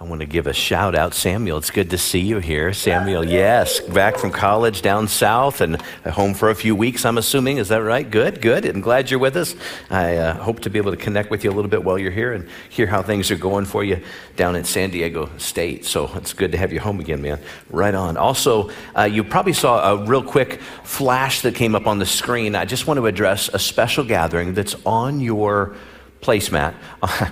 I want to give a shout out. Samuel, it's good to see you here. Samuel, yes, back from college down south and home for a few weeks, I'm assuming. Is that right? Good, good. I'm glad you're with us. I uh, hope to be able to connect with you a little bit while you're here and hear how things are going for you down in San Diego State. So it's good to have you home again, man. Right on. Also, uh, you probably saw a real quick flash that came up on the screen. I just want to address a special gathering that's on your placemat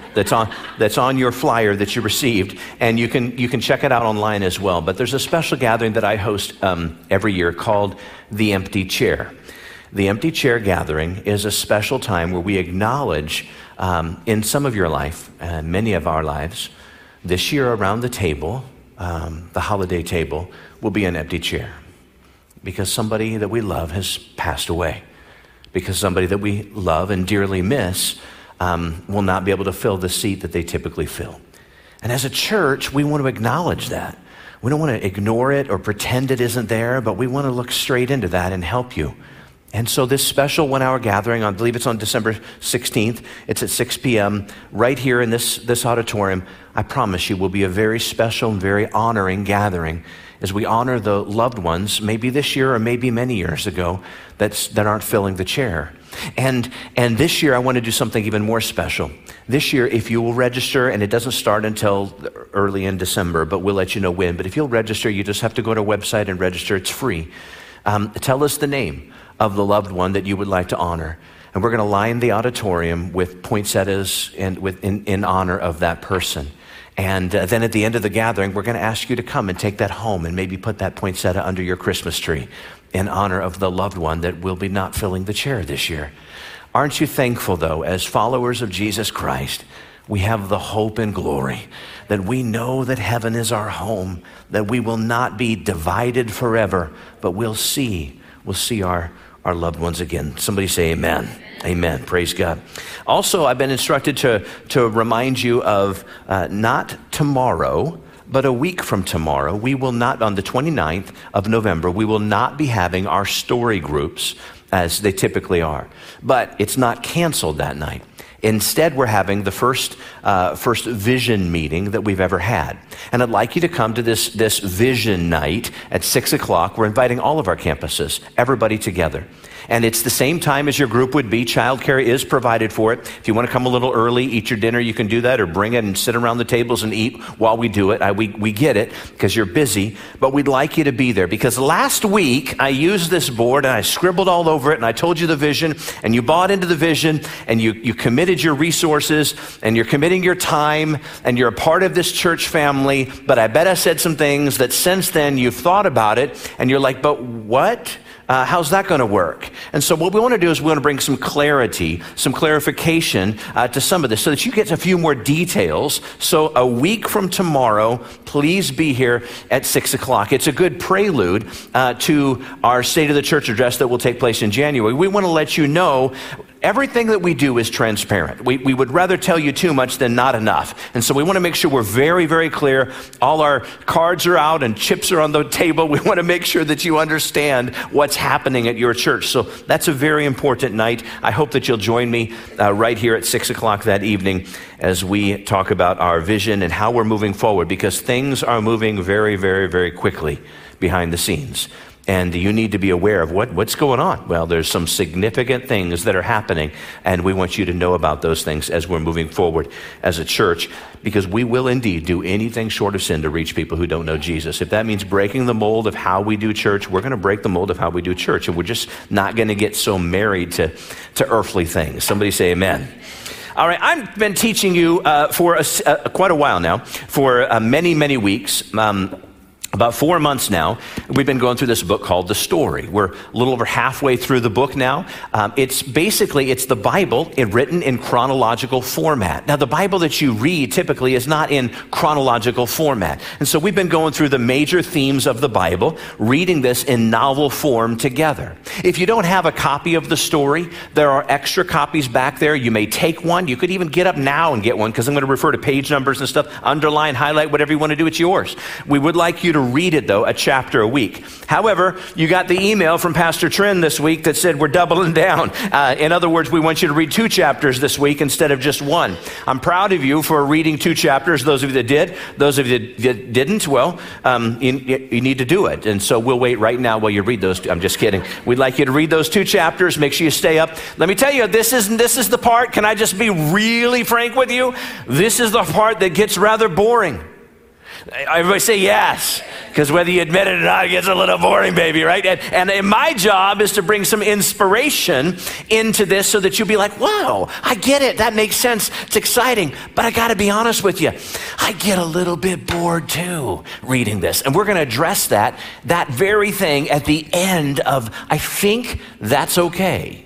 that's on that's on your flyer that you received, and you can you can check it out online as well. But there's a special gathering that I host um, every year called the Empty Chair. The Empty Chair Gathering is a special time where we acknowledge um, in some of your life, and many of our lives, this year around the table, um, the holiday table, will be an empty chair because somebody that we love has passed away, because somebody that we love and dearly miss um, will not be able to fill the seat that they typically fill. And as a church, we want to acknowledge that. We don't want to ignore it or pretend it isn't there, but we want to look straight into that and help you. And so, this special one hour gathering, I believe it's on December 16th, it's at 6 p.m., right here in this, this auditorium. I promise you, will be a very special and very honoring gathering as we honor the loved ones, maybe this year or maybe many years ago, that's, that aren't filling the chair. And, and this year, I want to do something even more special. This year, if you will register, and it doesn't start until early in December, but we'll let you know when. But if you'll register, you just have to go to our website and register. It's free. Um, tell us the name of the loved one that you would like to honor. And we're going to line the auditorium with poinsettias and with, in, in honor of that person. And uh, then at the end of the gathering, we're going to ask you to come and take that home and maybe put that poinsettia under your Christmas tree in honor of the loved one that will be not filling the chair this year. Aren't you thankful, though, as followers of Jesus Christ, we have the hope and glory that we know that heaven is our home, that we will not be divided forever, but we'll see, we'll see our, our loved ones again. Somebody say amen. Amen. Praise God. Also, I've been instructed to, to remind you of uh, not tomorrow, but a week from tomorrow, we will not, on the 29th of November, we will not be having our story groups as they typically are. But it's not canceled that night. Instead, we're having the first, uh, first vision meeting that we've ever had. And I'd like you to come to this, this vision night at 6 o'clock. We're inviting all of our campuses, everybody together and it's the same time as your group would be. Childcare is provided for it. If you want to come a little early, eat your dinner, you can do that, or bring it and sit around the tables and eat while we do it. I, we, we get it because you're busy, but we'd like you to be there because last week I used this board and I scribbled all over it and I told you the vision, and you bought into the vision and you, you committed your resources and you're committing your time and you're a part of this church family. But I bet I said some things that since then you've thought about it and you're like, but what? Uh, how's that going to work? And so, what we want to do is we want to bring some clarity, some clarification uh, to some of this so that you get a few more details. So, a week from tomorrow, please be here at 6 o'clock. It's a good prelude uh, to our State of the Church address that will take place in January. We want to let you know Everything that we do is transparent. We, we would rather tell you too much than not enough. And so we want to make sure we're very, very clear. All our cards are out and chips are on the table. We want to make sure that you understand what's happening at your church. So that's a very important night. I hope that you'll join me uh, right here at 6 o'clock that evening as we talk about our vision and how we're moving forward because things are moving very, very, very quickly behind the scenes and you need to be aware of what, what's going on. Well, there's some significant things that are happening, and we want you to know about those things as we're moving forward as a church, because we will indeed do anything short of sin to reach people who don't know Jesus. If that means breaking the mold of how we do church, we're going to break the mold of how we do church, and we're just not going to get so married to, to earthly things. Somebody say amen. All right, I've been teaching you uh, for a, uh, quite a while now, for uh, many, many weeks. Um, about four months now, we've been going through this book called The Story. We're a little over halfway through the book now. Um, it's basically, it's the Bible in, written in chronological format. Now, the Bible that you read typically is not in chronological format. And so we've been going through the major themes of the Bible, reading this in novel form together. If you don't have a copy of the story, there are extra copies back there. You may take one. You could even get up now and get one because I'm going to refer to page numbers and stuff. Underline, highlight, whatever you want to do, it's yours. We would like you to to read it, though, a chapter a week. However, you got the email from Pastor Trent this week that said we're doubling down. Uh, in other words, we want you to read two chapters this week instead of just one. I'm proud of you for reading two chapters. Those of you that did, those of you that didn't, well, um, you, you need to do it. And so we'll wait right now while you read those. I'm just kidding. We'd like you to read those two chapters. Make sure you stay up. Let me tell you, this is this is the part. Can I just be really frank with you? This is the part that gets rather boring. Everybody say yes, because whether you admit it or not, it gets a little boring, baby, right? And, and my job is to bring some inspiration into this so that you'll be like, wow, I get it. That makes sense. It's exciting. But I got to be honest with you, I get a little bit bored too reading this. And we're going to address that, that very thing at the end of, I think that's okay.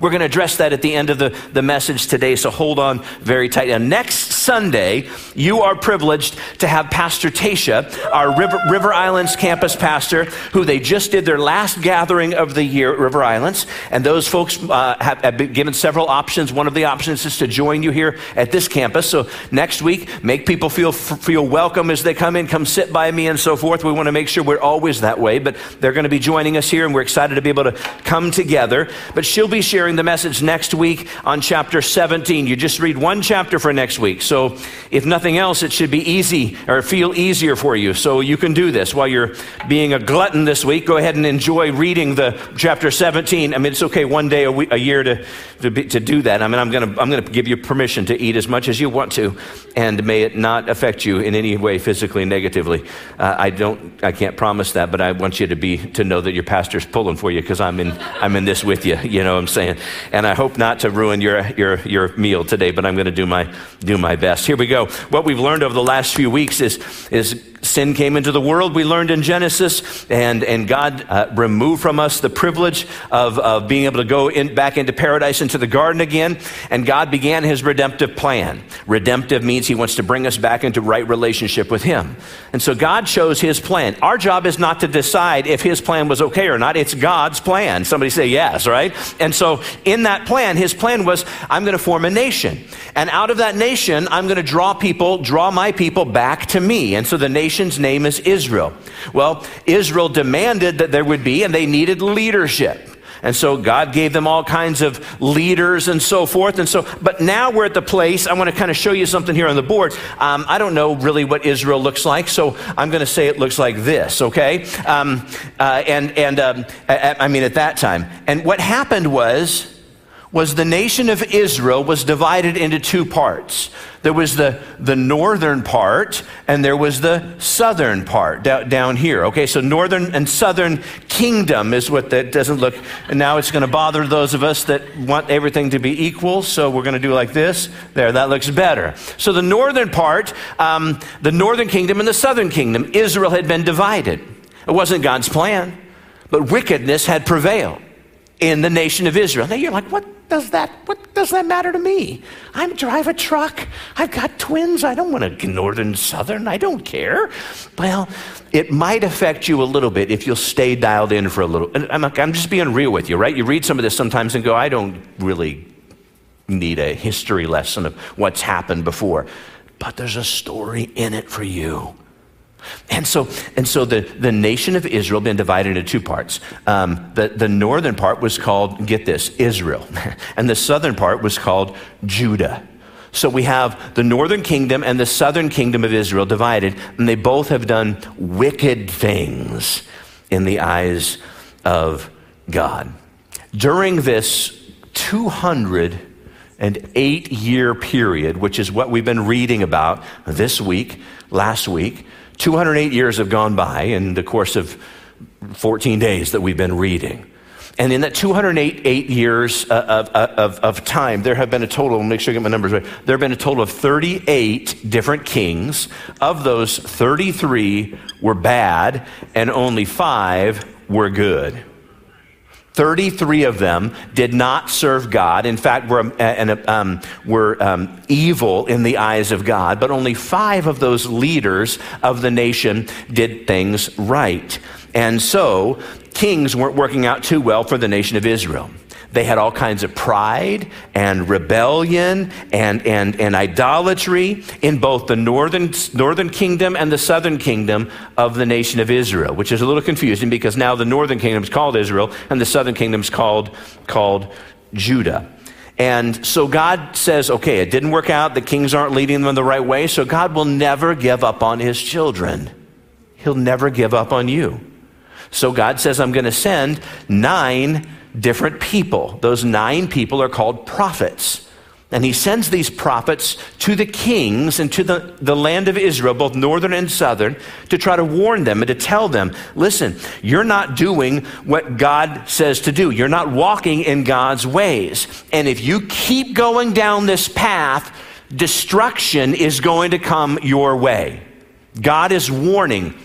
We're going to address that at the end of the, the message today, so hold on very tight. Now, next Sunday, you are privileged to have Pastor Tasha, our River, River Islands campus pastor, who they just did their last gathering of the year at River Islands. And those folks uh, have, have, been given several options. One of the options is to join you here at this campus. So next week, make people feel, feel welcome as they come in, come sit by me and so forth. We want to make sure we're always that way, but they're going to be joining us here, and we're excited to be able to come together. But she'll be sharing the message next week on chapter 17. You just read one chapter for next week. So, if nothing else, it should be easy or feel easier for you. So, you can do this while you're being a glutton this week. Go ahead and enjoy reading the chapter 17. I mean, it's okay one day a, week, a year to, to, be, to do that. I mean, I'm going to I'm going to give you permission to eat as much as you want to, and may it not affect you in any way physically negatively. Uh, I don't, I can't promise that, but I want you to be to know that your pastor's pulling for you because I'm in I'm in this with you. You know what I'm saying? and I hope not to ruin your, your, your meal today, but I'm going to do my, do my best. Here we go. What we've learned over the last few weeks is, is sin came into the world, we learned in Genesis, and, and God uh, removed from us the privilege of, of being able to go in, back into paradise, into the garden again, and God began his redemptive plan. Redemptive means he wants to bring us back into right relationship with him. And so God chose his plan. Our job is not to decide if his plan was okay or not, it's God's plan. Somebody say yes, right? And so in that plan, his plan was I'm going to form a nation. And out of that nation, I'm going to draw people, draw my people back to me. And so the nation nation's name is Israel. Well, Israel demanded that there would be, and they needed leadership. And so God gave them all kinds of leaders and so forth. And so, but now we're at the place, I want to kind of show you something here on the board. Um, I don't know really what Israel looks like, so I'm going to say it looks like this, okay? Um, uh, and, and um, I, I mean, at that time. And what happened was, was the nation of Israel was divided into two parts. There was the, the northern part and there was the southern part down, down here. Okay, so northern and southern kingdom is what that doesn't look, and now it's going to bother those of us that want everything to be equal, so we're going to do like this. There, that looks better. So the northern part, um, the northern kingdom and the southern kingdom, Israel had been divided. It wasn't God's plan, but wickedness had prevailed in the nation of Israel. Now you're like, what does that, what does that matter to me? I drive a truck. I've got twins. I don't want to northern, southern. I don't care. Well, it might affect you a little bit if you'll stay dialed in for a little. And I'm, I'm just being real with you, right? You read some of this sometimes and go, I don't really need a history lesson of what's happened before. But there's a story in it for you. And so, and so the, the nation of Israel been divided into two parts. Um, the, the northern part was called, get this, Israel. And the southern part was called Judah. So we have the northern kingdom and the southern kingdom of Israel divided, and they both have done wicked things in the eyes of God. During this 208 year period, which is what we've been reading about this week, last week, 208 years have gone by in the course of 14 days that we've been reading. And in that 208 eight years uh, of, uh, of, of, time, there have been a total, make sure I get my numbers right, there have been a total of 38 different kings. Of those, 33 were bad, and only five were good. 33 of them did not serve God. In fact, were, uh, um, were um, evil in the eyes of God, but only five of those leaders of the nation did things right. And so, kings weren't working out too well for the nation of Israel. They had all kinds of pride and rebellion and, and, and idolatry in both the northern, northern kingdom and the southern kingdom of the nation of Israel, which is a little confusing because now the northern kingdom is called Israel and the southern kingdom is called, called Judah. And so God says, okay, it didn't work out. The kings aren't leading them in the right way. So God will never give up on his children. He'll never give up on you. So God says, I'm going to send nine different people. Those nine people are called prophets. And he sends these prophets to the kings and to the, the land of Israel, both northern and southern, to try to warn them and to tell them listen, you're not doing what God says to do. You're not walking in God's ways. And if you keep going down this path, destruction is going to come your way. God is warning.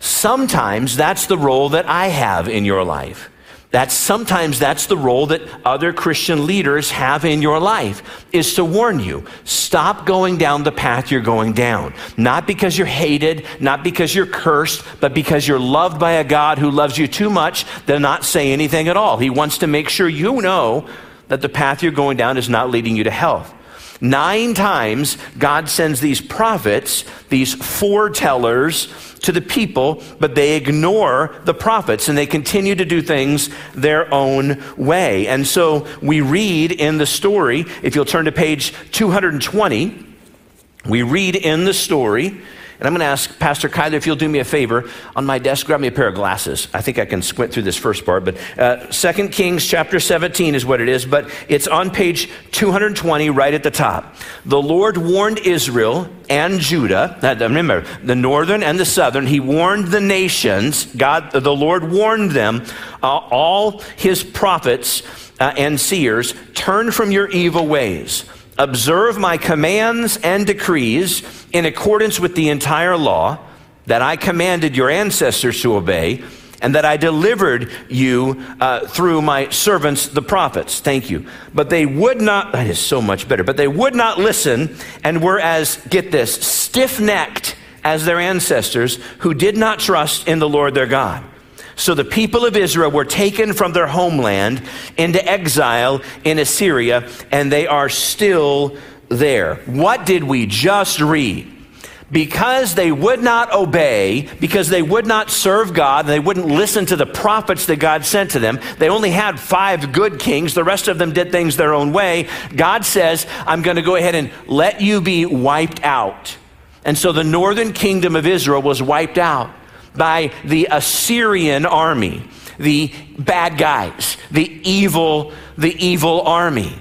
Sometimes that's the role that I have in your life. That's sometimes that's the role that other Christian leaders have in your life is to warn you. Stop going down the path you're going down. Not because you're hated, not because you're cursed, but because you're loved by a God who loves you too much to not say anything at all. He wants to make sure you know that the path you're going down is not leading you to health. Nine times, God sends these prophets, these foretellers, to the people, but they ignore the prophets and they continue to do things their own way. And so we read in the story, if you'll turn to page 220, we read in the story and I'm going to ask Pastor Kyler if you'll do me a favor. On my desk, grab me a pair of glasses. I think I can squint through this first part. But uh, 2 Kings chapter 17 is what it is, but it's on page 220 right at the top. The Lord warned Israel and Judah. remember, the northern and the southern. He warned the nations. God, the Lord warned them. Uh, all his prophets uh, and seers turn from your evil ways observe my commands and decrees in accordance with the entire law that I commanded your ancestors to obey, and that I delivered you uh, through my servants, the prophets. Thank you. But they would not, that is so much better, but they would not listen and were as, get this, stiff necked as their ancestors who did not trust in the Lord their God. So the people of Israel were taken from their homeland into exile in Assyria, and they are still there. What did we just read? Because they would not obey, because they would not serve God, they wouldn't listen to the prophets that God sent to them. They only had five good kings. The rest of them did things their own way. God says, I'm going to go ahead and let you be wiped out. And so the northern kingdom of Israel was wiped out by the Assyrian army, the bad guys, the evil, the evil army.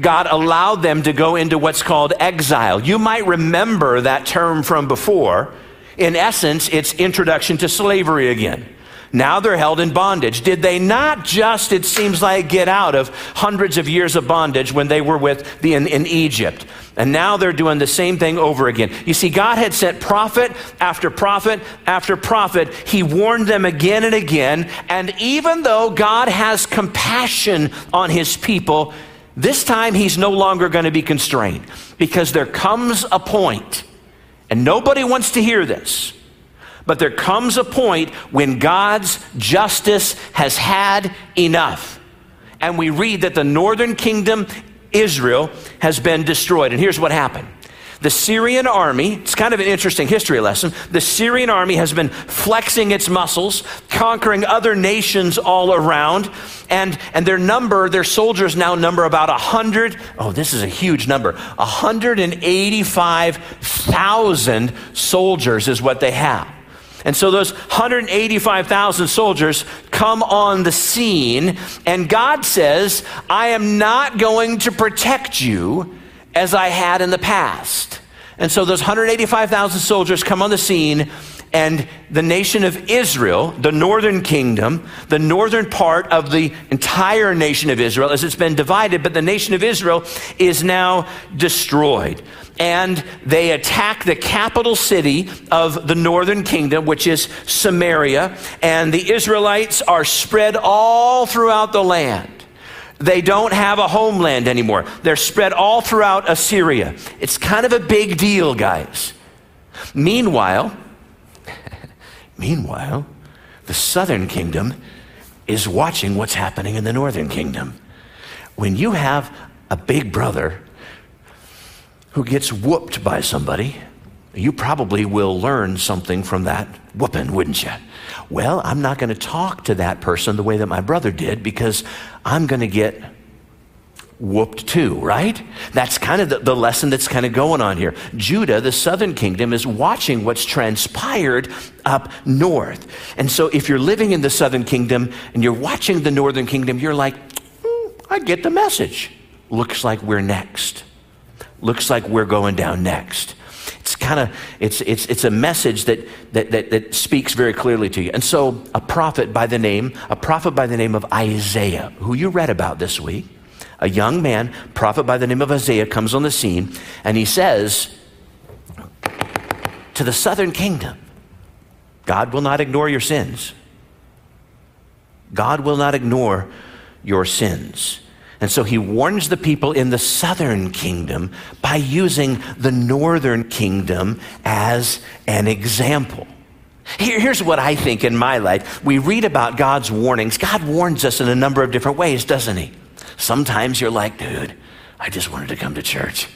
God allowed them to go into what's called exile. You might remember that term from before. In essence, it's introduction to slavery again. Now they're held in bondage. Did they not just, it seems like, get out of hundreds of years of bondage when they were with the, in, in Egypt? And now they're doing the same thing over again. You see, God had sent prophet after prophet after prophet. He warned them again and again. And even though God has compassion on his people, this time he's no longer going to be constrained because there comes a point, and nobody wants to hear this but there comes a point when God's justice has had enough. And we read that the northern kingdom, Israel, has been destroyed. And here's what happened. The Assyrian army, it's kind of an interesting history lesson. The Assyrian army has been flexing its muscles, conquering other nations all around, and, and their number, their soldiers now number about 100, oh, this is a huge number, 185,000 soldiers is what they have. And so those 185,000 soldiers come on the scene, and God says, I am not going to protect you as I had in the past. And so those 185,000 soldiers come on the scene, and the nation of Israel, the northern kingdom, the northern part of the entire nation of Israel, as it's been divided, but the nation of Israel is now destroyed and they attack the capital city of the northern kingdom, which is Samaria, and the Israelites are spread all throughout the land. They don't have a homeland anymore. They're spread all throughout Assyria. It's kind of a big deal, guys. Meanwhile, meanwhile, the southern kingdom is watching what's happening in the northern kingdom. When you have a big brother who gets whooped by somebody, you probably will learn something from that whooping, wouldn't you? Well, I'm not going to talk to that person the way that my brother did because I'm going to get whooped too, right? That's kind of the, the, lesson that's kind of going on here. Judah, the southern kingdom, is watching what's transpired up north. And so if you're living in the southern kingdom and you're watching the northern kingdom, you're like, mm, I get the message. Looks like we're next. Looks like we're going down next. It's kind of it's it's it's a message that, that that that speaks very clearly to you. And so a prophet by the name, a prophet by the name of Isaiah, who you read about this week, a young man, prophet by the name of Isaiah, comes on the scene and he says to the southern kingdom, God will not ignore your sins. God will not ignore your sins. And so he warns the people in the southern kingdom by using the northern kingdom as an example. Here, here's what I think in my life. We read about God's warnings. God warns us in a number of different ways, doesn't he? Sometimes you're like, dude, I just wanted to come to church.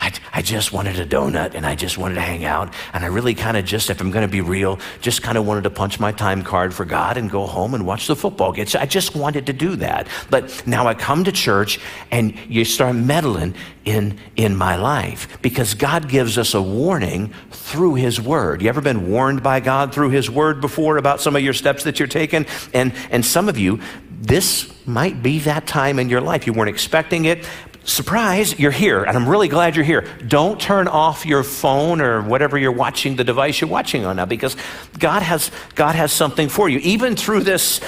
I, I just wanted a donut and I just wanted to hang out. And I really kind of just, if I'm going to be real, just kind of wanted to punch my time card for God and go home and watch the football games. I just wanted to do that. But now I come to church and you start meddling in, in my life because God gives us a warning through His Word. You ever been warned by God through His Word before about some of your steps that you're taking? And, and some of you, this might be that time in your life. You weren't expecting it, surprise, you're here, and I'm really glad you're here. Don't turn off your phone or whatever you're watching, the device you're watching on now, because God has, God has something for you. Even through this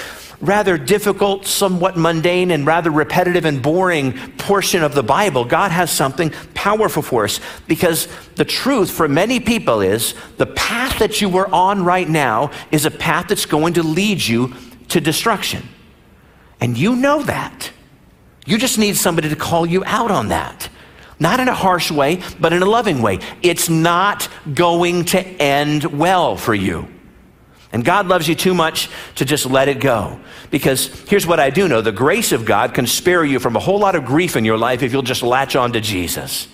rather difficult, somewhat mundane, and rather repetitive and boring portion of the Bible, God has something powerful for us. Because the truth for many people is the path that you are on right now is a path that's going to lead you to destruction. And you know that. You just need somebody to call you out on that. Not in a harsh way, but in a loving way. It's not going to end well for you. And God loves you too much to just let it go. Because here's what I do know the grace of God can spare you from a whole lot of grief in your life if you'll just latch on to Jesus.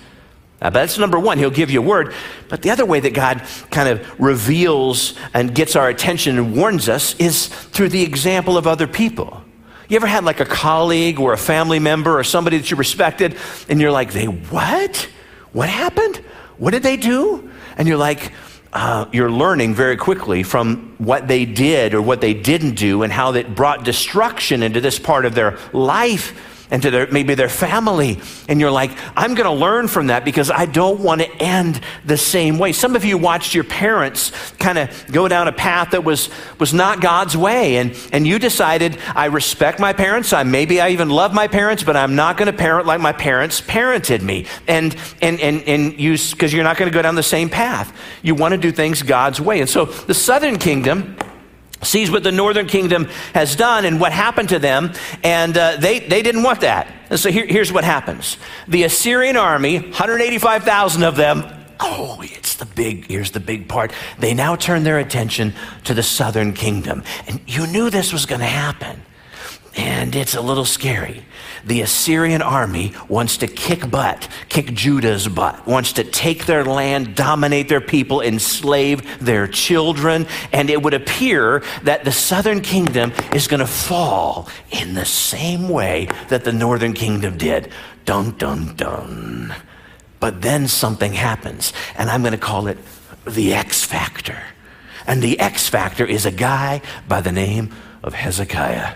Now, that's number one. He'll give you a word. But the other way that God kind of reveals and gets our attention and warns us is through the example of other people. You ever had like a colleague or a family member or somebody that you respected and you're like, they what? What happened? What did they do? And you're like, uh, you're learning very quickly from what they did or what they didn't do and how that brought destruction into this part of their life and to their, maybe their family. And you're like, I'm going to learn from that because I don't want to end the same way. Some of you watched your parents kind of go down a path that was, was not God's way. And, and you decided, I respect my parents. I, maybe I even love my parents, but I'm not going to parent like my parents parented me. And, and, and, and you, because you're not going to go down the same path. You want to do things God's way. And so the southern kingdom, sees what the northern kingdom has done and what happened to them, and uh, they, they didn't want that. And so here, here's what happens the Assyrian army, 185,000 of them, oh, it's the big, here's the big part. They now turn their attention to the southern kingdom. And you knew this was going to happen. And it's a little scary. The Assyrian army wants to kick butt, kick Judah's butt, wants to take their land, dominate their people, enslave their children. And it would appear that the southern kingdom is going to fall in the same way that the northern kingdom did. Dun, dun, dun. But then something happens, and I'm going to call it the X factor. And the X factor is a guy by the name of Hezekiah.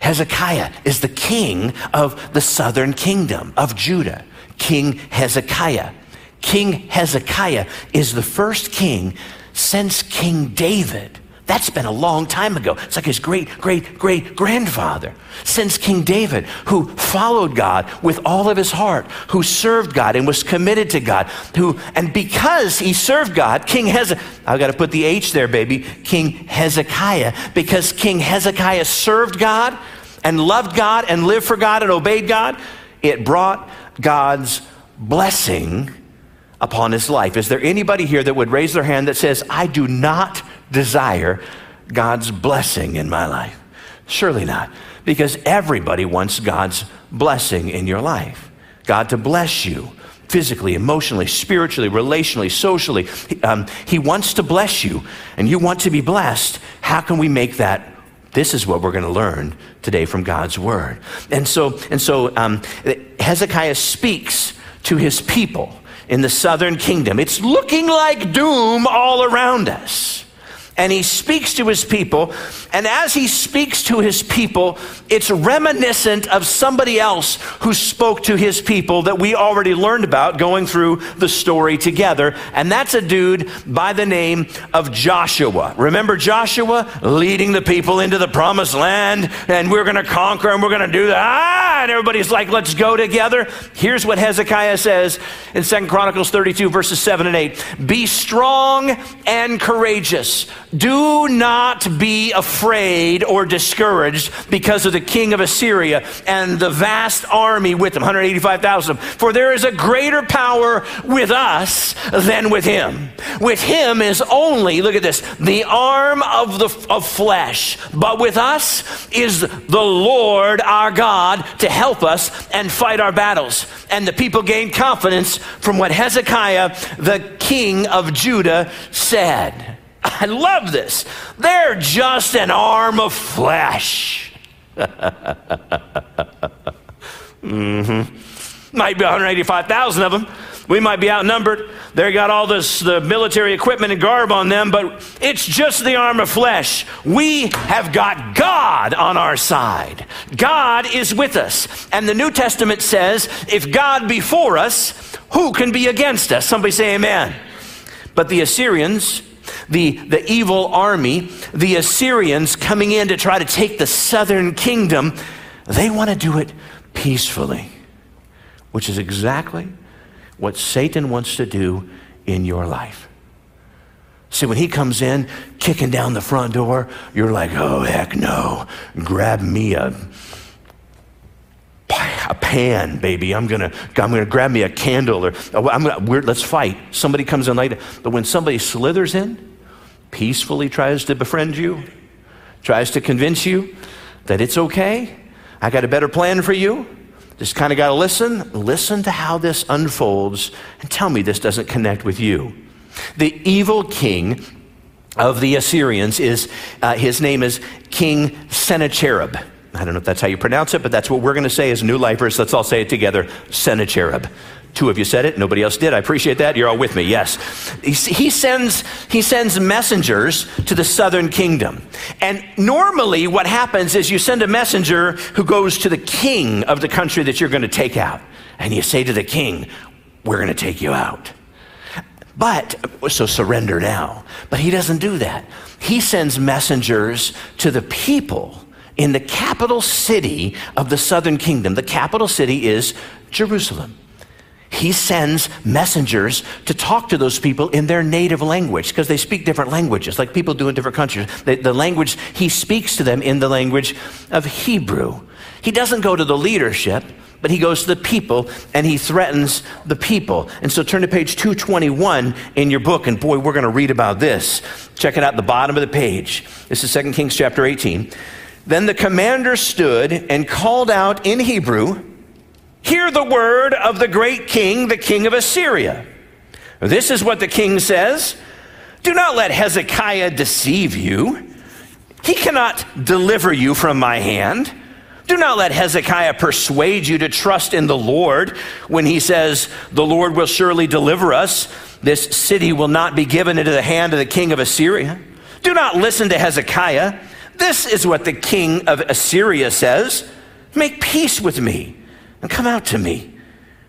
Hezekiah is the king of the southern kingdom of Judah, King Hezekiah. King Hezekiah is the first king since King David. That's been a long time ago. It's like his great, great, great grandfather. Since King David, who followed God with all of his heart, who served God and was committed to God, who, and because he served God, King Hezekiah, I've got to put the H there, baby, King Hezekiah, because King Hezekiah served God and loved God and lived for God and obeyed God, it brought God's blessing upon his life. Is there anybody here that would raise their hand that says, I do not desire God's blessing in my life. Surely not. Because everybody wants God's blessing in your life. God to bless you physically, emotionally, spiritually, relationally, socially. Um, he wants to bless you, and you want to be blessed. How can we make that? This is what we're going to learn today from God's word. And so, and so um, Hezekiah speaks to his people in the southern kingdom. It's looking like doom all around us and he speaks to his people. And as he speaks to his people, it's reminiscent of somebody else who spoke to his people that we already learned about going through the story together. And that's a dude by the name of Joshua. Remember Joshua leading the people into the promised land and we're going to conquer and we're going to do that. Ah, and everybody's like, let's go together. Here's what Hezekiah says in Second Chronicles 32, verses 7 and 8 Be strong and courageous. Do not be afraid or discouraged because of the king of Assyria and the vast army with him, 185,000. For there is a greater power with us than with him. With him is only, look at this, the arm of the of flesh. But with us is the Lord our God to help us and fight our battles. And the people gained confidence from what Hezekiah, the king of Judah, said. I love this. They're just an arm of flesh. mm-hmm. Might be 185,000 of them. We might be outnumbered. They got all this the military equipment and garb on them, but it's just the arm of flesh. We have got God on our side. God is with us. And the New Testament says, if God be for us, who can be against us? Somebody say amen. But the Assyrians the, the evil army, the Assyrians coming in to try to take the southern kingdom, they want to do it peacefully, which is exactly what Satan wants to do in your life. See, when he comes in kicking down the front door, you're like, oh, heck no. Grab me a, a pan, baby. I'm gonna, I'm gonna grab me a candle, or oh, I'm gonna, let's fight. Somebody comes in later. But when somebody slithers in, peacefully tries to befriend you, tries to convince you that it's okay. I got a better plan for you. Just kind of got to listen. Listen to how this unfolds and tell me this doesn't connect with you. The evil king of the Assyrians is, uh, his name is King Sennacherib. I don't know if that's how you pronounce it, but that's what we're going to say as new lifers. Let's all say it together Sennacherib. Two of you said it, nobody else did. I appreciate that. You're all with me, yes. He sends, he sends messengers to the southern kingdom. And normally, what happens is you send a messenger who goes to the king of the country that you're going to take out. And you say to the king, We're going to take you out. But, so surrender now. But he doesn't do that. He sends messengers to the people in the capital city of the southern kingdom. The capital city is Jerusalem he sends messengers to talk to those people in their native language because they speak different languages, like people do in different countries. The, the, language, he speaks to them in the language of Hebrew. He doesn't go to the leadership, but he goes to the people and he threatens the people. And so turn to page 221 in your book, and boy, we're going to read about this. Check it out, at the bottom of the page. This is 2 Kings chapter 18. Then the commander stood and called out in Hebrew, Hear the word of the great king, the king of Assyria. This is what the king says Do not let Hezekiah deceive you. He cannot deliver you from my hand. Do not let Hezekiah persuade you to trust in the Lord when he says, The Lord will surely deliver us. This city will not be given into the hand of the king of Assyria. Do not listen to Hezekiah. This is what the king of Assyria says Make peace with me and come out to me.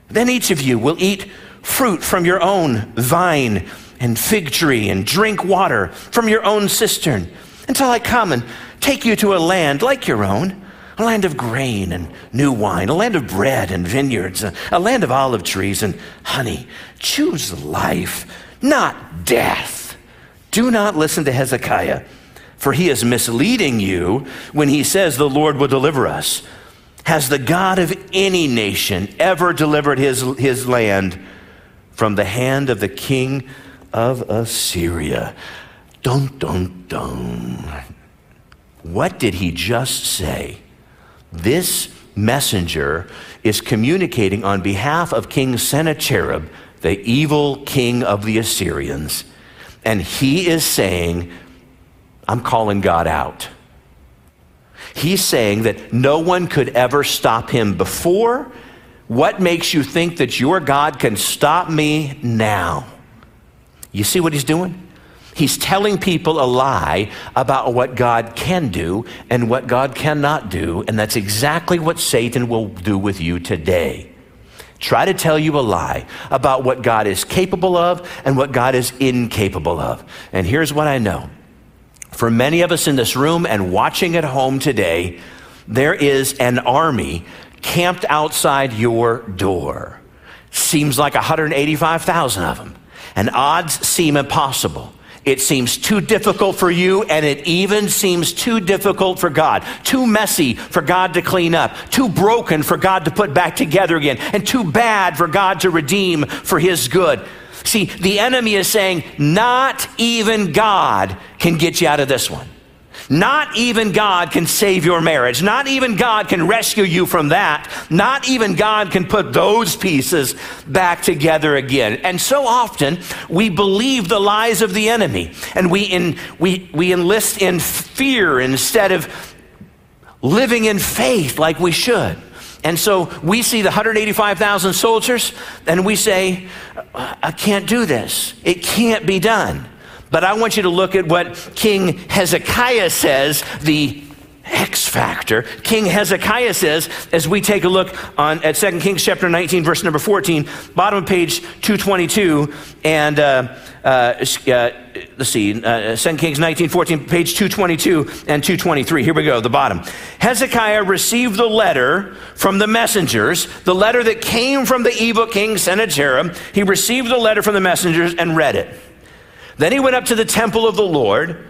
Then each of you will eat fruit from your own vine and fig tree and drink water from your own cistern until I come and take you to a land like your own, a land of grain and new wine, a land of bread and vineyards, a, land of olive trees and honey. Choose life, not death. Do not listen to Hezekiah, for he is misleading you when he says the Lord will deliver us. Has the God of any nation ever delivered his, his land from the hand of the king of Assyria? Dun, dun, dun. What did he just say? This messenger is communicating on behalf of King Sennacherib, the evil king of the Assyrians. And he is saying, I'm calling God out. He's saying that no one could ever stop him before. What makes you think that your God can stop me now? You see what he's doing? He's telling people a lie about what God can do and what God cannot do, and that's exactly what Satan will do with you today. Try to tell you a lie about what God is capable of and what God is incapable of. And here's what I know for many of us in this room and watching at home today, there is an army camped outside your door. Seems like 185,000 of them. And odds seem impossible. It seems too difficult for you, and it even seems too difficult for God. Too messy for God to clean up. Too broken for God to put back together again. And too bad for God to redeem for His good. See, the enemy is saying, not even God can get you out of this one. Not even God can save your marriage. Not even God can rescue you from that. Not even God can put those pieces back together again. And so often we believe the lies of the enemy and we, in, we, we enlist in fear instead of living in faith like we should. And so we see the 185,000 soldiers and we say, I can't do this. It can't be done. But I want you to look at what King Hezekiah says, the X factor. King Hezekiah says, as we take a look on at 2 Kings chapter 19, verse number 14, bottom of page 222, and uh, uh, uh, let's see, uh, 2 Kings 19, 14, page 222 and 223. Here we go, the bottom. Hezekiah received the letter from the messengers, the letter that came from the evil king Sennacherib. He received the letter from the messengers and read it. Then he went up to the temple of the Lord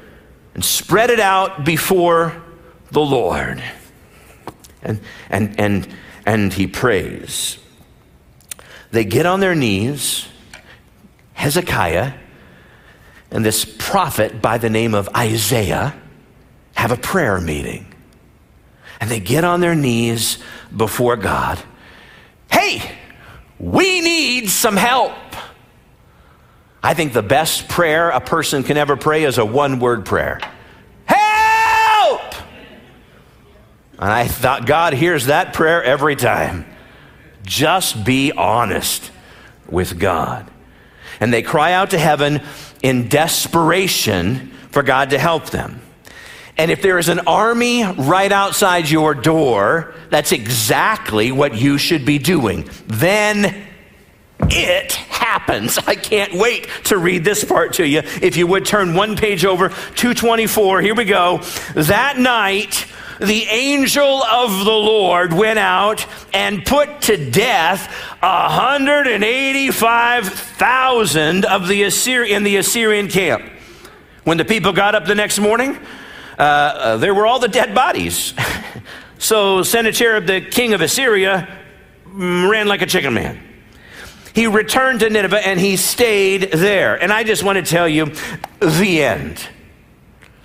and spread it out before the Lord. And, and, and, and he prays. They get on their knees, Hezekiah and this prophet by the name of Isaiah have a prayer meeting. And they get on their knees before God. Hey, we need some help. I think the best prayer a person can ever pray is a one word prayer Help! And I thought God hears that prayer every time. Just be honest with God. And they cry out to heaven in desperation for God to help them. And if there is an army right outside your door, that's exactly what you should be doing. Then it happens. I can't wait to read this part to you. If you would turn one page over, 224, here we go. That night, the angel of the Lord went out and put to death 185,000 of the Assyrian in the Assyrian camp. When the people got up the next morning, uh, uh, there were all the dead bodies. so Sennacherib, the king of Assyria, mm, ran like a chicken man he returned to Nineveh and he stayed there. And I just want to tell you the end.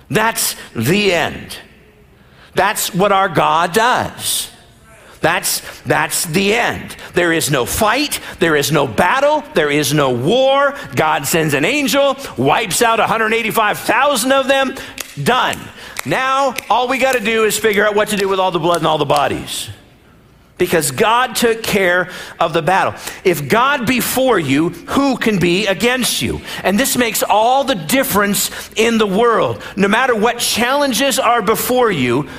That's the end. That's what our God does. That's, that's the end. There is no fight. There is no battle. There is no war. God sends an angel, wipes out 185,000 of them. Done. Now, all we got to do is figure out what to do with all the blood and all the bodies because God took care of the battle. If God be for you, who can be against you? And this makes all the difference in the world. No matter what challenges are before you,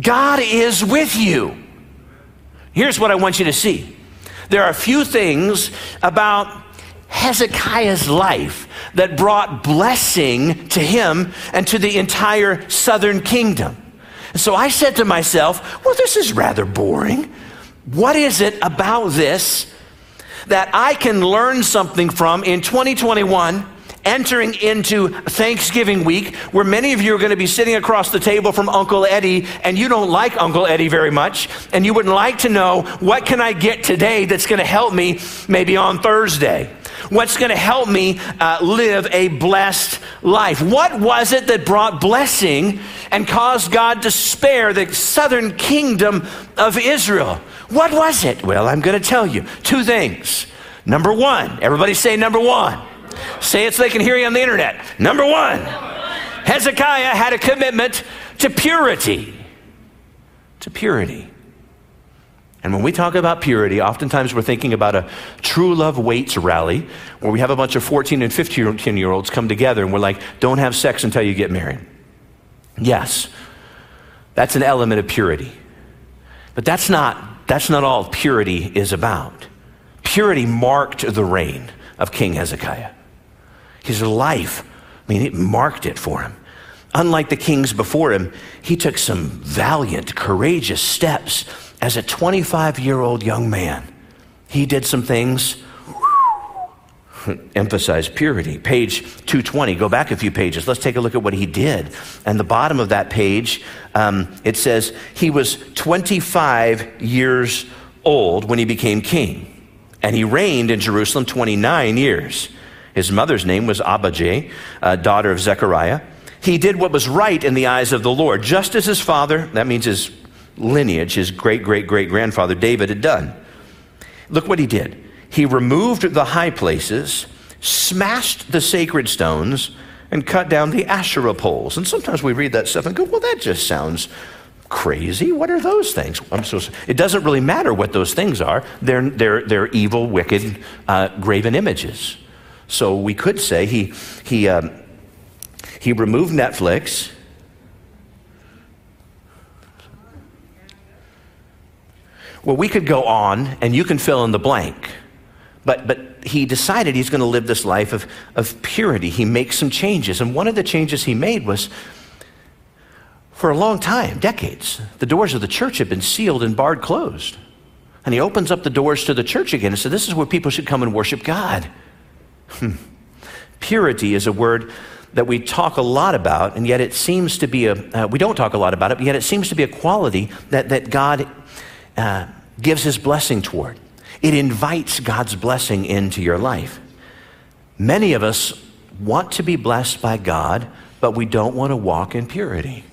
God is with you. Here's what I want you to see there are a few things about Hezekiah's life that brought blessing to him and to the entire southern kingdom. And so I said to myself, well, this is rather boring. What is it about this that I can learn something from in 2021? Entering into Thanksgiving week, where many of you are going to be sitting across the table from Uncle Eddie, and you don't like Uncle Eddie very much, and you would like to know what can I get today that's going to help me maybe on Thursday? What's going to help me uh, live a blessed life? What was it that brought blessing and caused God to spare the southern kingdom of Israel? What was it? Well, I'm going to tell you two things. Number one, everybody say number one. Say it so they can hear you on the internet. Number one, Hezekiah had a commitment to purity. To purity. And when we talk about purity, oftentimes we're thinking about a true love waits rally where we have a bunch of 14 and 15 year olds come together and we're like, don't have sex until you get married. Yes, that's an element of purity. But that's not, that's not all purity is about. Purity marked the reign of King Hezekiah. His life, I mean, it marked it for him. Unlike the kings before him, he took some valiant, courageous steps as a 25 year old young man, he did some things emphasize purity. Page 220, go back a few pages. Let's take a look at what he did. And the bottom of that page, um, it says he was 25 years old when he became king. And he reigned in Jerusalem 29 years. His mother's name was Abijah, daughter of Zechariah. He did what was right in the eyes of the Lord, just as his father, that means his lineage his great great great grandfather David had done. Look what he did. He removed the high places, smashed the sacred stones, and cut down the Asherah poles. And sometimes we read that stuff and go, well, that just sounds crazy. What are those things? So, it doesn't really matter what those things are. They're, they're, they're evil, wicked, uh, graven images. So we could say he, he, um, he removed Netflix, Well, we could go on and you can fill in the blank. But, but he decided he's going to live this life of, of purity. He makes some changes. And one of the changes he made was for a long time, decades, the doors of the church had been sealed and barred closed. And he opens up the doors to the church again and said, This is where people should come and worship God. Hmm. Purity is a word that we talk a lot about, and yet it seems to be a, uh, we don't talk a lot about it, but yet it seems to be a quality that, that God uh, gives his blessing toward. It invites God's blessing into your life. Many of us want to be blessed by God, but we don't want to walk in purity.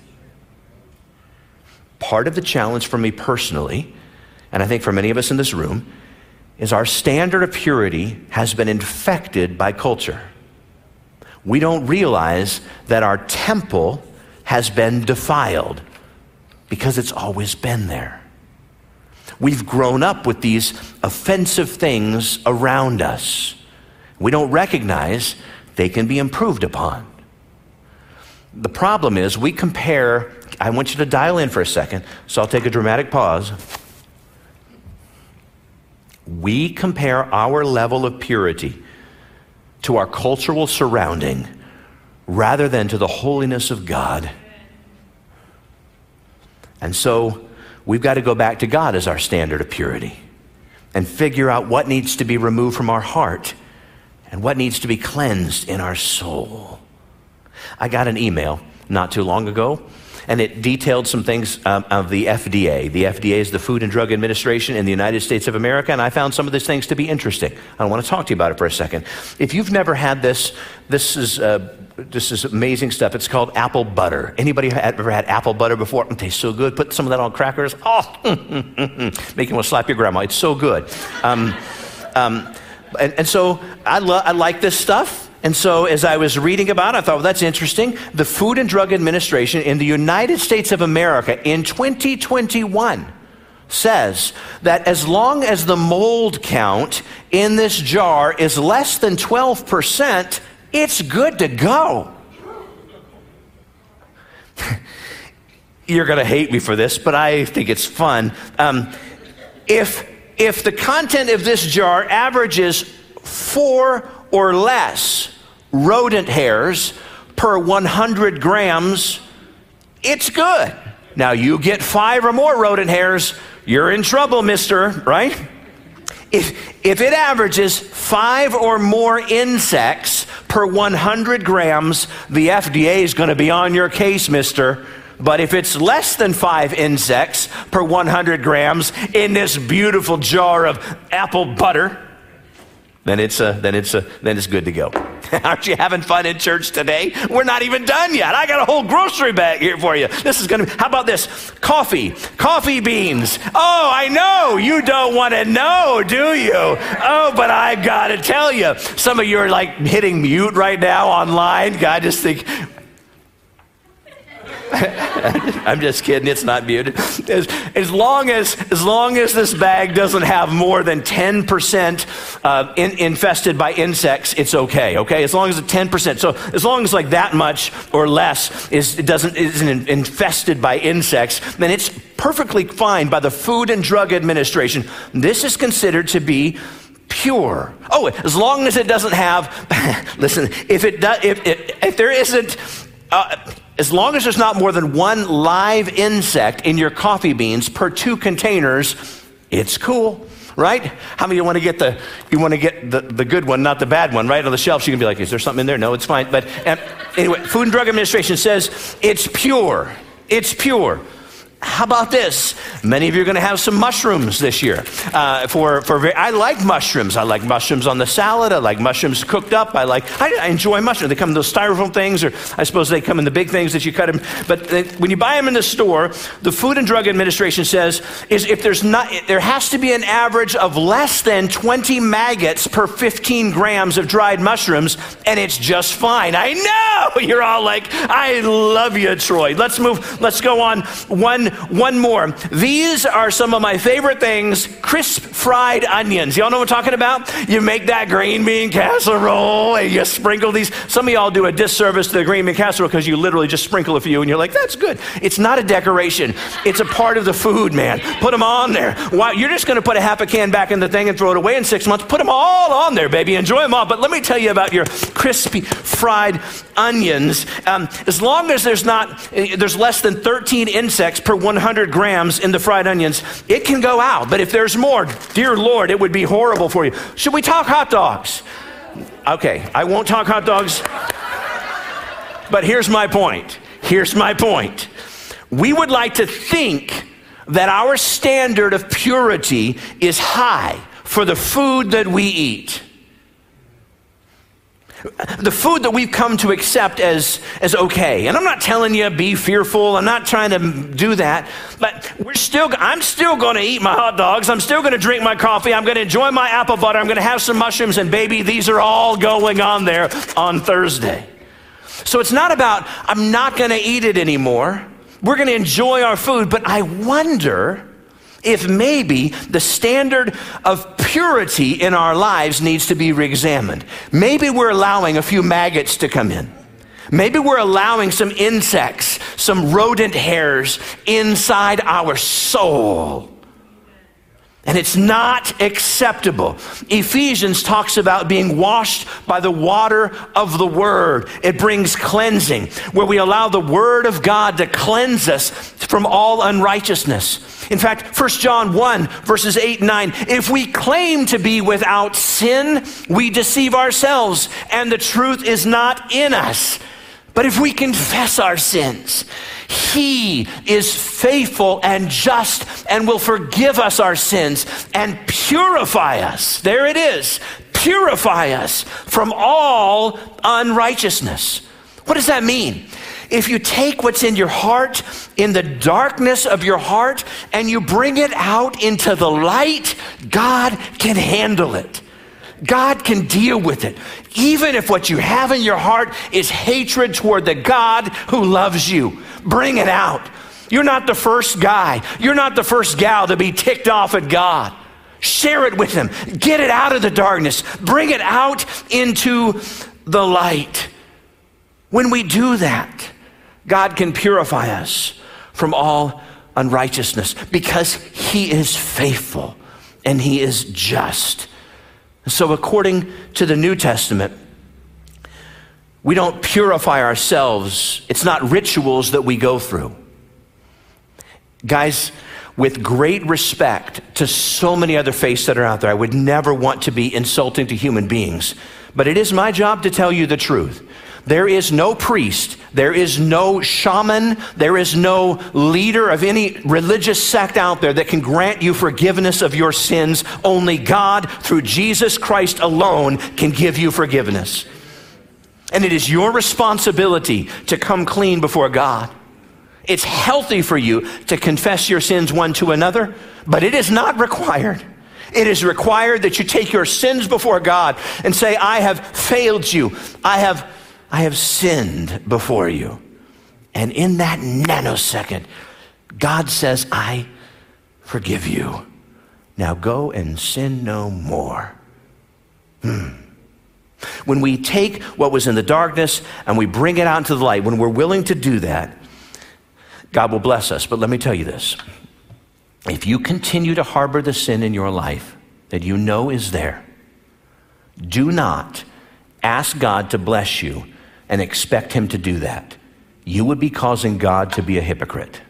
Part of the challenge for me personally, and I think for many of us in this room, is our standard of purity has been infected by culture. We don't realize that our temple has been defiled because it's always been there. We've grown up with these offensive things around us. We don't recognize they can be improved upon. The problem is we compare, I want you to dial in for a second, so I'll take a dramatic pause. We compare our level of purity to our cultural surrounding rather than to the holiness of God. And so we've got to go back to God as our standard of purity and figure out what needs to be removed from our heart and what needs to be cleansed in our soul. I got an email not too long ago and it detailed some things um, of the FDA. The FDA is the Food and Drug Administration in the United States of America, and I found some of these things to be interesting. I want to talk to you about it for a second. If you've never had this, this is uh, this is amazing stuff. It's called apple butter. Anybody ever had apple butter before? It tastes so good. Put some of that on crackers. Oh, make you want to slap your grandma. It's so good. Um, um, and, and, so I, lo- I like this stuff. And so as I was reading about it, I thought, well, that's interesting. The Food and Drug Administration in the United States of America in 2021 says that as long as the mold count in this jar is less than 12%, it's good to go. You're going to hate me for this, but I think it's fun. Um, if, if the content of this jar averages four or less rodent hairs per 100 grams, it's good. Now, you get five or more rodent hairs, you're in trouble, mister, right? If, if it averages five or more insects per 100 grams, the FDA is going to be on your case, mister. But if it's less than five insects per 100 grams in this beautiful jar of apple butter, then it's, uh, then, it's, uh, then it's good to go. Aren't you having fun in church today? We're not even done yet. I got a whole grocery bag here for you. This is going to How about this? Coffee. Coffee beans. Oh, I know. You don't want to know, do you? Oh, but I got to tell you. Some of you are like hitting mute right now online. I just think, I'm just kidding. It's not muted. As, as, long as as long as this bag doesn't have more than 10% uh, in, infested by insects, it's okay. Okay, as long as it's 10%. So as long as like that much or less is it doesn't isn't infested by insects, then it's perfectly fine by the Food and Drug Administration. This is considered to be pure. Oh, as long as it doesn't have, listen, if it does, if, if, if there isn't, uh, as long as there's not more than one live insect in your coffee beans per two containers, it's cool right? How many you want to get the you want to get the, the good one, not the bad one, right on the shelf? So you can be like, is there something in there? No, it's fine. But um, anyway, Food and Drug Administration says it's pure. It's pure. How about this? Many of you are going to have some mushrooms this year. Uh, for, for I like mushrooms. I like mushrooms on the salad. I like mushrooms cooked up. I like. I, I, enjoy mushrooms. They come in those styrofoam things, or I suppose they come in the big things that you cut them. But they, when you buy them in the store, the Food and Drug Administration says is if there's not, there has to be an average of less than 20 maggots per 15 grams of dried mushrooms, and it's just fine. I know you're all like, I love you, Troy. Let's move. Let's go on one one more. These are some of my favorite things crisp fried onions. Y'all know what I'm talking about? You make that green bean casserole and you sprinkle these. Some of y'all do a disservice to the green bean casserole because you literally just sprinkle a few and you're like, that's good. It's not a decoration, it's a part of the food, man. Put them on there. Why, you're just going to put a half a can back in the thing and throw it away in six months. Put them all on there, baby. Enjoy them all. But let me tell you about your crispy fried onions. Um, as long as there's not, eh, there's less than 13 insects per 100 grams in the fried onions, it can go out. But if there's more, dear Lord, it would be horrible for you. Should we talk hot dogs? Okay, I won't talk hot dogs. But here's my point. Here's my point. We would like to think that our standard of purity is high for the food that we eat the food that we've come to accept as, as okay. And I'm not telling you be fearful. I'm not trying to do that. But we're still, I'm still going to eat my hot dogs. I'm still going to drink my coffee. I'm going to enjoy my apple butter. I'm going to have some mushrooms. And baby, these are all going on there on Thursday. So it's not about, I'm not going to eat it anymore. We're going to enjoy our food. But I wonder if maybe the standard of purity in our lives needs to be reexamined. Maybe we're allowing a few maggots to come in. Maybe we're allowing some insects, some rodent hairs inside our soul. And it's not acceptable. Ephesians talks about being washed by the water of the word. It brings cleansing, where we allow the word of God to cleanse us from all unrighteousness. In fact, 1 John 1, verses 8 and 9 if we claim to be without sin, we deceive ourselves, and the truth is not in us. But if we confess our sins, he is faithful and just and will forgive us our sins and purify us. There it is. Purify us from all unrighteousness. What does that mean? If you take what's in your heart, in the darkness of your heart, and you bring it out into the light, God can handle it. God can deal with it. Even if what you have in your heart is hatred toward the God who loves you, bring it out. You're not the first guy, you're not the first gal to be ticked off at God. Share it with Him. Get it out of the darkness. Bring it out into the light. When we do that, God can purify us from all unrighteousness because He is faithful and He is just. So, according to the New Testament, we don't purify ourselves. It's not rituals that we go through. Guys, with great respect to so many other faiths that are out there, I would never want to be insulting to human beings. But it is my job to tell you the truth There is no priest, there is no shaman, there is no leader of any religious sect out there that can grant you forgiveness of your sins. Only God, through Jesus Christ alone, can give you forgiveness. And it is your responsibility to come clean before God. It's healthy for you to confess your sins one to another, but it is not required. It is required that you take your sins before God and say, I have failed you. I have I have sinned before you. And in that nanosecond, God says, I forgive you. Now go and sin no more. Hmm. When we take what was in the darkness and we bring it out into the light, when we're willing to do that, God will bless us. But let me tell you this if you continue to harbor the sin in your life that you know is there, do not ask God to bless you and expect Him to do that, you would be causing God to be a hypocrite.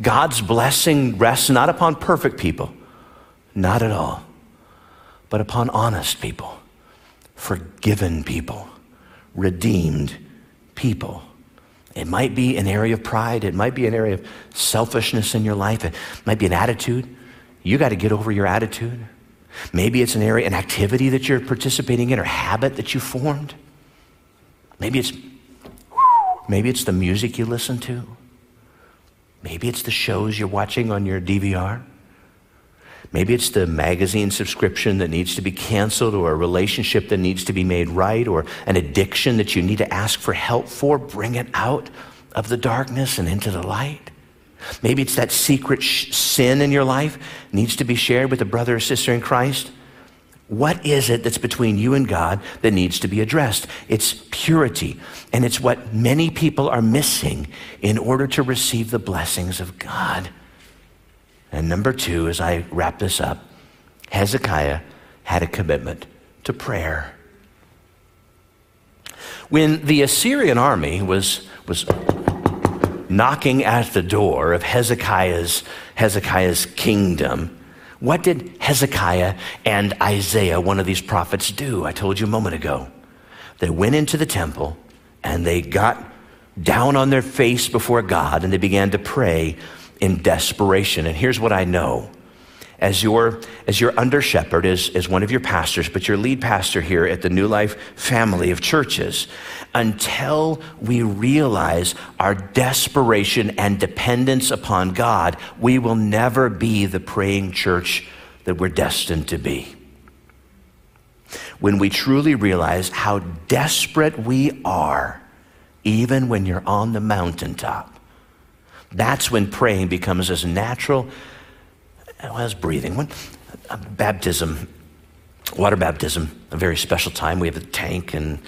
God's blessing rests not upon perfect people, not at all, but upon honest people, forgiven people, redeemed people. It might be an area of pride, it might be an area of selfishness in your life, it might be an attitude. You got to get over your attitude. Maybe it's an area, an activity that you're participating in or habit that you formed. Maybe it's maybe it's the music you listen to. Maybe it's the shows you're watching on your DVR. Maybe it's the magazine subscription that needs to be canceled, or a relationship that needs to be made right, or an addiction that you need to ask for help for. Bring it out of the darkness and into the light. Maybe it's that secret sh- sin in your life needs to be shared with a brother or sister in Christ. What is it that's between you and God that needs to be addressed? It's purity. And it's what many people are missing in order to receive the blessings of God. And number two, as I wrap this up, Hezekiah had a commitment to prayer. When the Assyrian army was, was knocking at the door of Hezekiah's, Hezekiah's kingdom, what did Hezekiah and Isaiah, one of these prophets, do? I told you a moment ago. They went into the temple and they got down on their face before God and they began to pray in desperation. And here's what I know as your as your under shepherd as, as one of your pastors but your lead pastor here at the new life family of churches until we realize our desperation and dependence upon god we will never be the praying church that we're destined to be. When we truly realize how desperate we are even when you're on the mountaintop that's when praying becomes as natural as breathing. When, uh, baptism, water baptism, a very special time. We have a tank and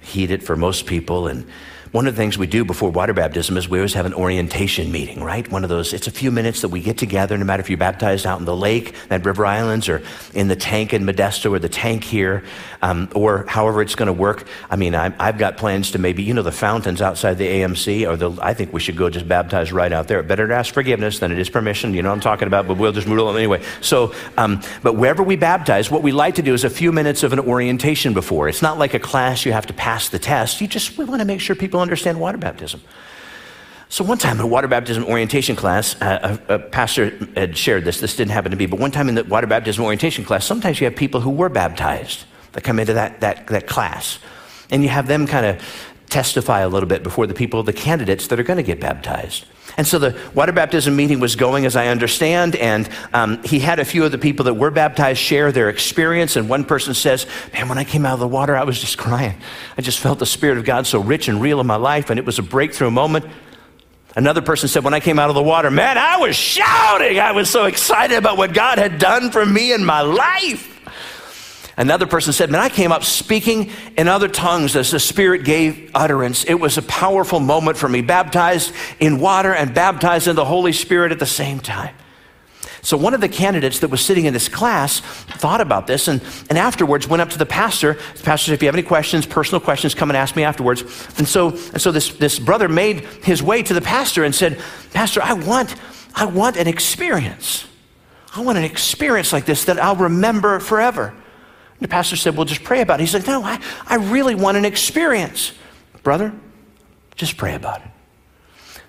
heat it for most people. And one of the things we do before water baptism is we always have an orientation meeting, right? One of those, it's a few minutes that we get together, no matter if you're baptized out in the lake at River Islands or in the tank in Modesto or the tank here, um, or however it's going to work. I mean, i have got plans to maybe, you know, the fountains outside the AMC, or the, I think we should go just baptize right out there. Better to ask forgiveness than it is permission. You know what I'm talking about, but we'll just move on anyway. So, um, but wherever we baptize, what we like to do is a few minutes of an orientation before. It's not like a class you have to pass the test. You just, we want to make sure people people understand water baptism. So one time in a water baptism orientation class, uh, a, a, pastor had shared this. This didn't happen to me, but one time in the water baptism orientation class, sometimes you have people who were baptized that come into that, that, that class. And you have them kind of testify a little bit before the people, the candidates that are going to get baptized. And so the water baptism meeting was going, as I understand, and um, he had a few of the people that were baptized share their experience. And one person says, Man, when I came out of the water, I was just crying. I just felt the Spirit of God so rich and real in my life, and it was a breakthrough moment. Another person said, When I came out of the water, man, I was shouting. I was so excited about what God had done for me in my life. Another person said, Man, I came up speaking in other tongues as the Spirit gave utterance. It was a powerful moment for me, baptized in water and baptized in the Holy Spirit at the same time. So, one of the candidates that was sitting in this class thought about this and, and afterwards went up to the pastor. The pastor said, If you have any questions, personal questions, come and ask me afterwards. And so, and so this, this brother made his way to the pastor and said, Pastor, I want, I want an experience. I want an experience like this that I'll remember forever. The pastor said, Well, just pray about it. He's like, No, I, I really want an experience. Brother, just pray about it.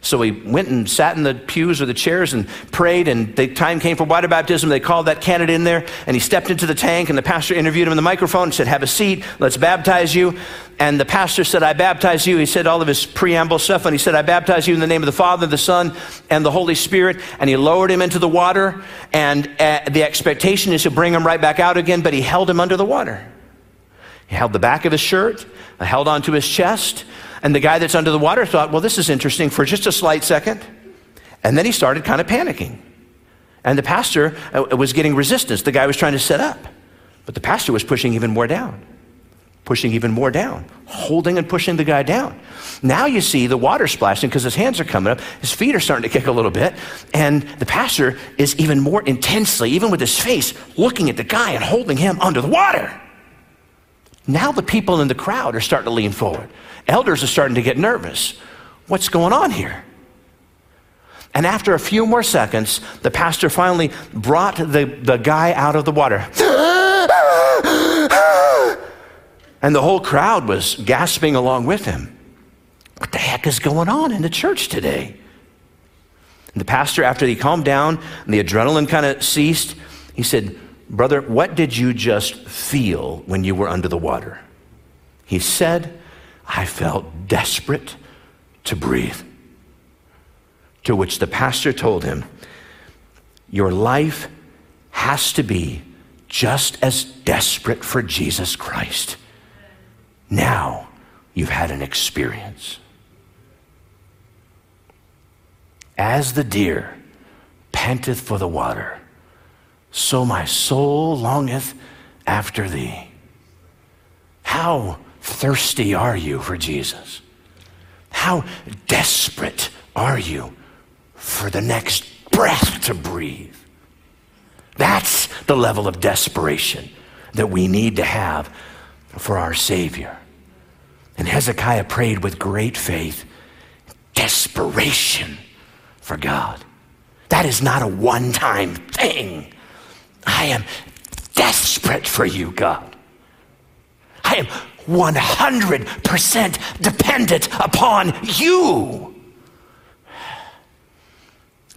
So he went and sat in the pews or the chairs and prayed, and the time came for water baptism. They called that candidate in there, and he stepped into the tank, and the pastor interviewed him in the microphone and said, Have a seat, let's baptize you. And the pastor said, I baptize you. He said all of his preamble stuff, and he said, I baptize you in the name of the Father, the Son, and the Holy Spirit. And he lowered him into the water, and uh, the expectation is to bring him right back out again, but he held him under the water. He held the back of his shirt, held onto his chest, and the guy that's under the water thought, well, this is interesting for just a slight second. And then he started kind of panicking. And the pastor uh, was getting resistance. The guy was trying to set up. But the pastor was pushing even more down, pushing even more down, holding and pushing the guy down. Now you see the water splashing because his hands are coming up, his feet are starting to kick a little bit, and the pastor is even more intensely, even with his face, looking at the guy and holding him under the water. Now the people in the crowd are starting to lean forward. Elders are starting to get nervous. What's going on here? And after a few more seconds, the pastor finally brought the, the guy out of the water. and the whole crowd was gasping along with him. What the heck is going on in the church today? And the pastor, after he calmed down and the adrenaline kind of ceased, he said, Brother, what did you just feel when you were under the water? He said, I felt desperate to breathe. To which the pastor told him, Your life has to be just as desperate for Jesus Christ. Now you've had an experience. As the deer panteth for the water, so my soul longeth after thee. How thirsty are you for Jesus? How desperate are you for the next breath to breathe? That's the level of desperation that we need to have for our Savior. And Hezekiah prayed with great faith, desperation for God. That is not a one time thing. I am desperate for you, God. I am 100% dependent upon you.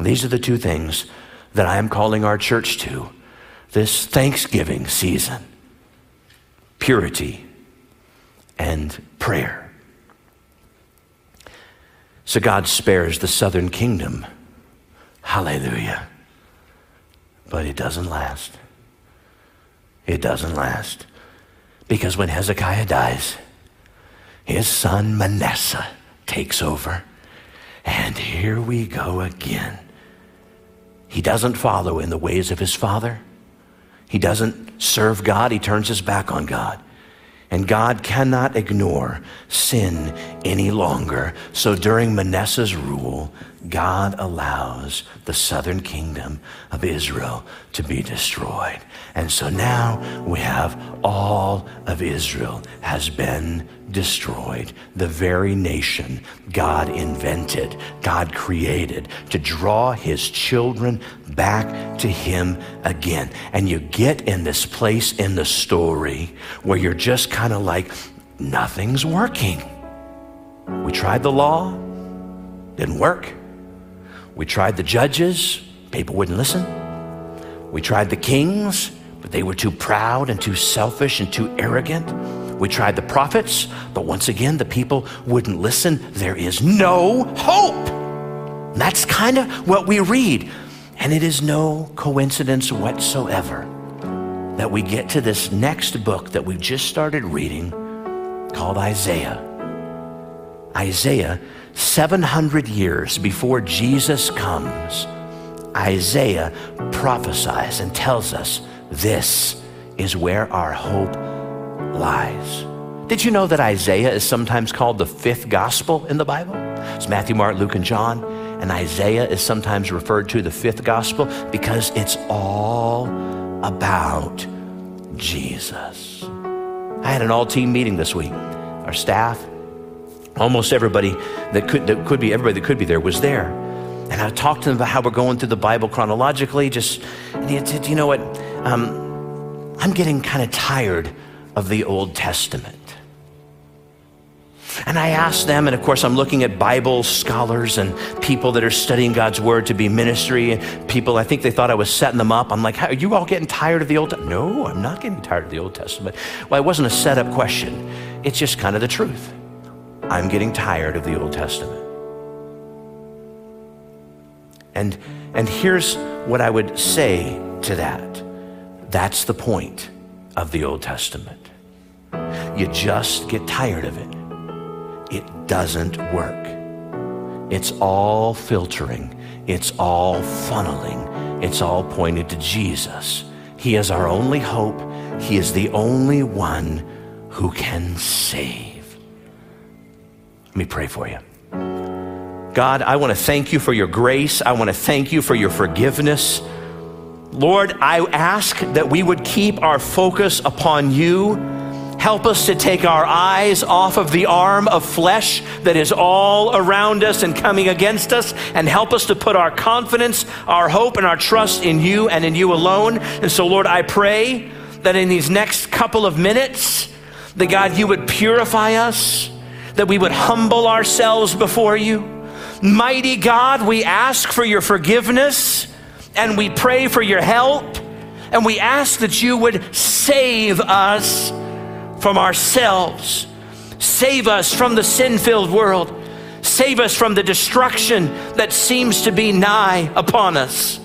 These are the two things that I am calling our church to this Thanksgiving season purity and prayer. So God spares the southern kingdom. Hallelujah. But it doesn't last. It doesn't last. Because when Hezekiah dies, his son Manasseh takes over. And here we go again. He doesn't follow in the ways of his father. He doesn't serve God. He turns his back on God. And God cannot ignore sin any longer. So during Manasseh's rule, God allows the southern kingdom of Israel to be destroyed. And so now we have all of Israel has been destroyed. The very nation God invented, God created to draw his children back to him again. And you get in this place in the story where you're just kind of like, nothing's working. We tried the law, didn't work. We tried the judges, people wouldn't listen. We tried the kings, but they were too proud and too selfish and too arrogant. We tried the prophets, but once again, the people wouldn't listen. There is no hope. That's kind of what we read. And it is no coincidence whatsoever that we get to this next book that we've just started reading called Isaiah. Isaiah 700 years before Jesus comes, Isaiah prophesies and tells us this is where our hope lies. Did you know that Isaiah is sometimes called the fifth gospel in the Bible? It's Matthew, Mark, Luke, and John. And Isaiah is sometimes referred to the fifth gospel because it's all about Jesus. I had an all team meeting this week. Our staff, almost everybody that could, that could be, everybody that could be there was there. And I talked to them about how we're going through the Bible chronologically. Just, and he said, you know what? Um, I'm getting kind of tired of the Old Testament. And I asked them, and of course, I'm looking at Bible scholars and people that are studying God's Word to be ministry. And people, I think they thought I was setting them up. I'm like, are you all getting tired of the Old Testament? No, I'm not getting tired of the Old Testament. Well, it wasn't a setup question, it's just kind of the truth. I'm getting tired of the Old Testament. And, and here's what I would say to that that's the point of the Old Testament. You just get tired of it it doesn't work. It's all filtering, it's all funneling, it's all pointed to Jesus. He is our only hope, He is the only one who can save. Let me pray for you. God, I want to thank you for your grace. I want to thank you for your forgiveness. Lord, I ask that we would keep our focus upon you Help us to take our eyes off of the arm of flesh that is all around us and coming against us, and help us to put our confidence, our hope, and our trust in you and in you alone. And so, Lord, I pray that in these next couple of minutes, that God, you would purify us, that we would humble ourselves before you. Mighty God, we ask for your forgiveness and we pray for your help, and we ask that you would save us from ourselves. Save us from the sin filled world. Save us from the destruction that seems to be nigh upon us.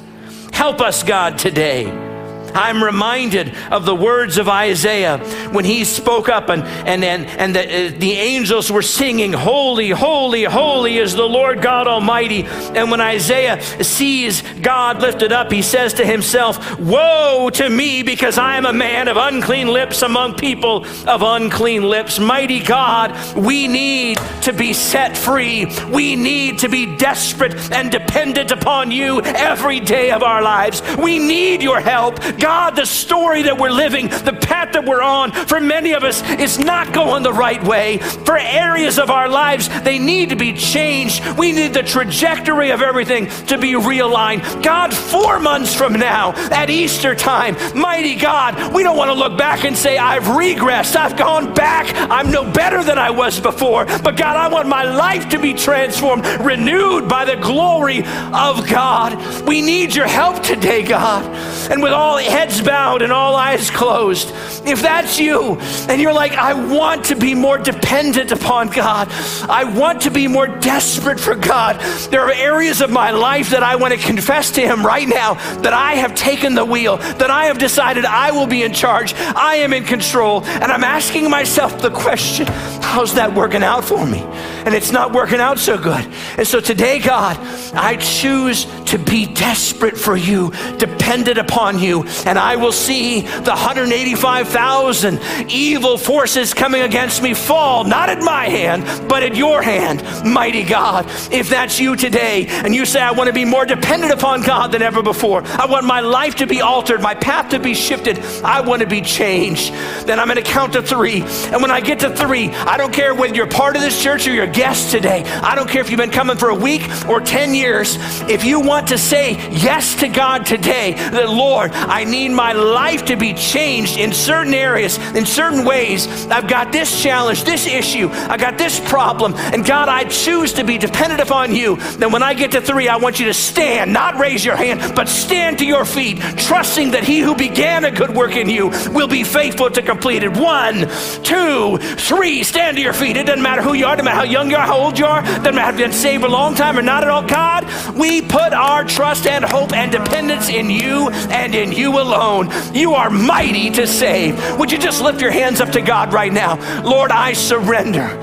Help us, God, today I'm reminded of the words of Isaiah when he spoke up and, and, and, and the, uh, the angels were singing, Holy, holy, holy is the Lord God Almighty. And when Isaiah sees God lifted up, he says to himself, Woe to me, because I am a man of unclean lips among people of unclean lips. Mighty God, we need to be set free. We need to be desperate and dependent upon you every day of our lives. We need your help. God, the story that we're living, the path that we're on, for many of us, is not going the right way. For areas of our lives, they need to be changed. We need the trajectory of everything to be realigned. God, four months from now, at Easter time, mighty God, we don't want to look back and say, I've regressed, I've gone back, I'm no better than I was before. But God, I want my life to be transformed, renewed by the glory of God. We need your help today, God. And with all heads bowed and all eyes closed, if that's you and you're like, I want to be more dependent upon God, I want to be more desperate for God, there are areas of my life that I want to confess to Him right now that I have taken the wheel, that I have decided I will be in charge, I am in control, and I'm asking myself the question, how's that working out for me? And it's not working out so good. And so today, God, I choose to be desperate for you, dependent upon you, and I will see the 185,000 evil forces coming against me fall, not at my hand, but at your hand, mighty God. If that's you today, and you say, I want to be more dependent upon God than ever before, I want my life to be altered, my path to be shifted, I want to be changed, then I'm going to count to three. And when I get to three, I don't care whether you're part of this church or you're a guest today, I don't care if you've been coming for a week or 10 years, if you want to say yes to God today, that Lord, I need my life to be changed in certain areas, in certain ways. I've got this challenge, this issue, I got this problem, and God, I choose to be dependent upon you. Then when I get to three, I want you to stand, not raise your hand, but stand to your feet, trusting that he who began a good work in you will be faithful to complete it. One, two, three, stand to your feet. It doesn't matter who you are, doesn't matter how young you are, how old you are, doesn't matter if you've been saved a long time or not at all. God, we put our trust and hope and dependence in you and in you alone alone. You are mighty to save. Would you just lift your hands up to God right now? Lord, I surrender.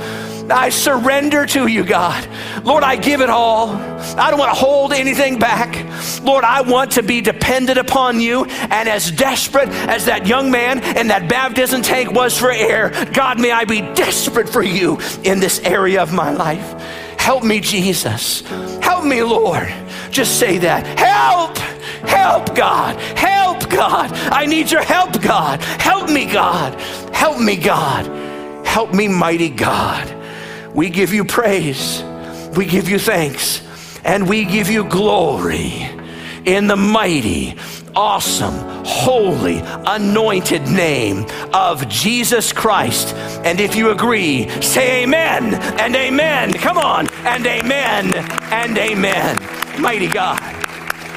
I surrender to you, God. Lord, I give it all. I don't want to hold anything back. Lord, I want to be dependent upon you. And as desperate as that young man in that baptism tank was for air, God, may I be desperate for you in this area of my life. Help me, Jesus. Help me, Lord. Just say that. Help! Help, God. Help, God. I need your help, God. Help me, God. Help me, God. Help me, mighty God. We give you praise. We give you thanks. And we give you glory in the mighty, awesome, holy, anointed name of Jesus Christ. And if you agree, say amen and amen. Come on, and amen and amen. Mighty God,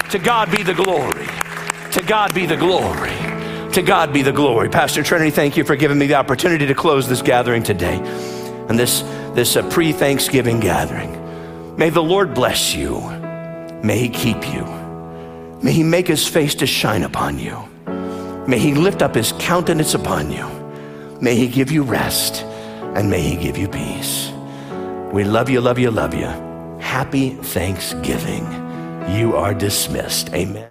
to God be the glory. To God be the glory. To God be the glory. Pastor Trinity, thank you for giving me the opportunity to close this gathering today and this, this uh, pre Thanksgiving gathering. May the Lord bless you. May He keep you. May He make His face to shine upon you. May He lift up His countenance upon you. May He give you rest and may He give you peace. We love you, love you, love you. Happy Thanksgiving. You are dismissed. Amen.